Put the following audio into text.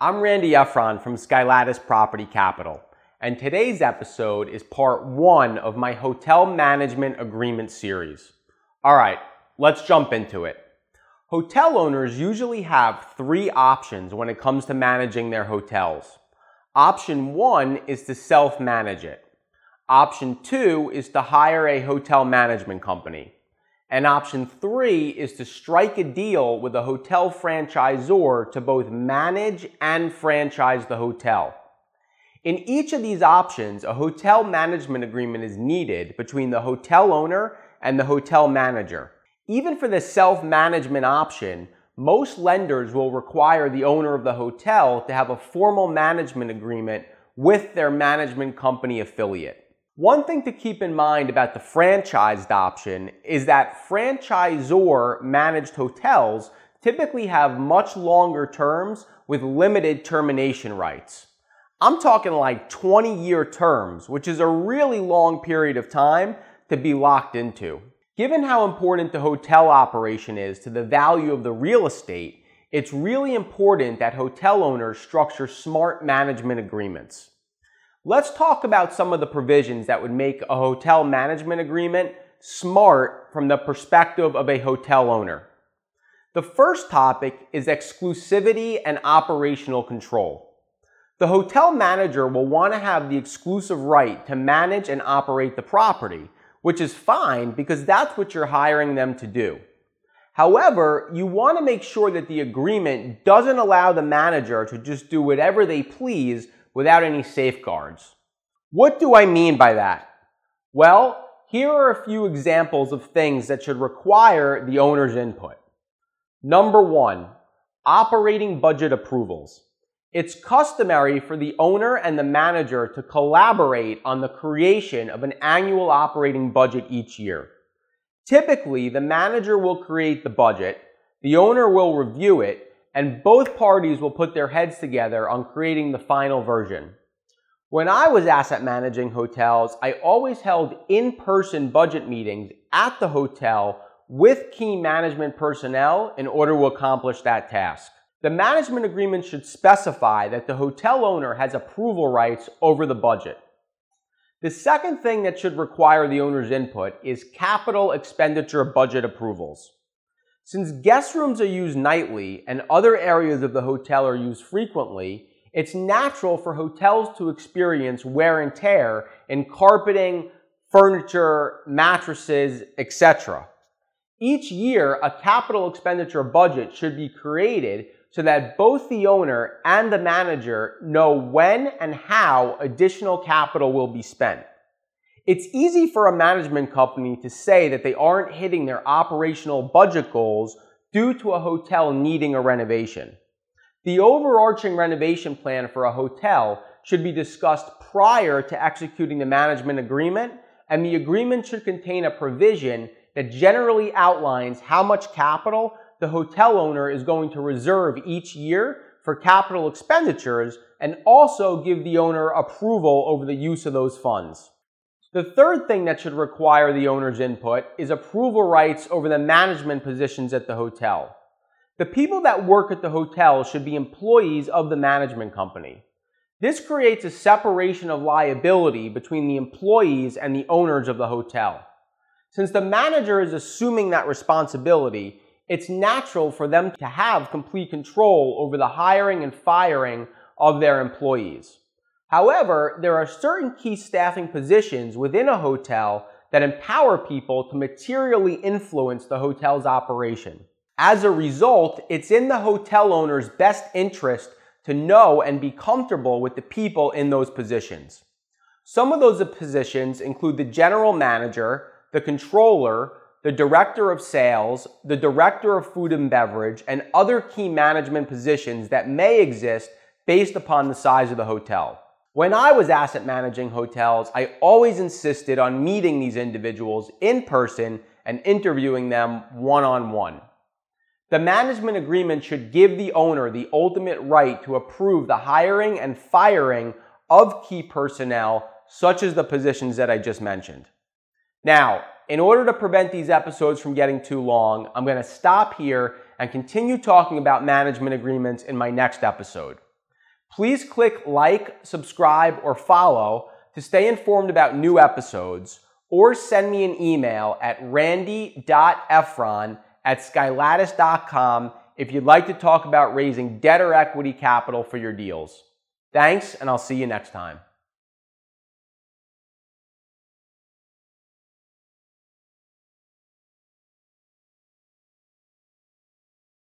I'm Randy Efron from Skylattice Property Capital, and today's episode is part one of my Hotel Management Agreement series. All right, let's jump into it. Hotel owners usually have three options when it comes to managing their hotels. Option one is to self manage it. Option two is to hire a hotel management company. And option three is to strike a deal with a hotel franchisor to both manage and franchise the hotel. In each of these options, a hotel management agreement is needed between the hotel owner and the hotel manager. Even for the self-management option, most lenders will require the owner of the hotel to have a formal management agreement with their management company affiliate. One thing to keep in mind about the franchised option is that franchisor managed hotels typically have much longer terms with limited termination rights. I'm talking like 20 year terms, which is a really long period of time to be locked into. Given how important the hotel operation is to the value of the real estate, it's really important that hotel owners structure smart management agreements. Let's talk about some of the provisions that would make a hotel management agreement smart from the perspective of a hotel owner. The first topic is exclusivity and operational control. The hotel manager will want to have the exclusive right to manage and operate the property, which is fine because that's what you're hiring them to do. However, you want to make sure that the agreement doesn't allow the manager to just do whatever they please without any safeguards. What do I mean by that? Well, here are a few examples of things that should require the owner's input. Number one, operating budget approvals. It's customary for the owner and the manager to collaborate on the creation of an annual operating budget each year. Typically, the manager will create the budget, the owner will review it, and both parties will put their heads together on creating the final version. When I was asset managing hotels, I always held in-person budget meetings at the hotel with key management personnel in order to accomplish that task. The management agreement should specify that the hotel owner has approval rights over the budget. The second thing that should require the owner's input is capital expenditure budget approvals. Since guest rooms are used nightly and other areas of the hotel are used frequently, it's natural for hotels to experience wear and tear in carpeting, furniture, mattresses, etc. Each year, a capital expenditure budget should be created so that both the owner and the manager know when and how additional capital will be spent. It's easy for a management company to say that they aren't hitting their operational budget goals due to a hotel needing a renovation. The overarching renovation plan for a hotel should be discussed prior to executing the management agreement, and the agreement should contain a provision that generally outlines how much capital the hotel owner is going to reserve each year for capital expenditures and also give the owner approval over the use of those funds. The third thing that should require the owner's input is approval rights over the management positions at the hotel. The people that work at the hotel should be employees of the management company. This creates a separation of liability between the employees and the owners of the hotel. Since the manager is assuming that responsibility, it's natural for them to have complete control over the hiring and firing of their employees. However, there are certain key staffing positions within a hotel that empower people to materially influence the hotel's operation. As a result, it's in the hotel owner's best interest to know and be comfortable with the people in those positions. Some of those positions include the general manager, the controller, the director of sales, the director of food and beverage, and other key management positions that may exist based upon the size of the hotel. When I was asset managing hotels, I always insisted on meeting these individuals in person and interviewing them one on one. The management agreement should give the owner the ultimate right to approve the hiring and firing of key personnel, such as the positions that I just mentioned. Now, in order to prevent these episodes from getting too long, I'm going to stop here and continue talking about management agreements in my next episode. Please click like, subscribe, or follow to stay informed about new episodes, or send me an email at randy.efron at skylattice.com if you'd like to talk about raising debt or equity capital for your deals. Thanks, and I'll see you next time.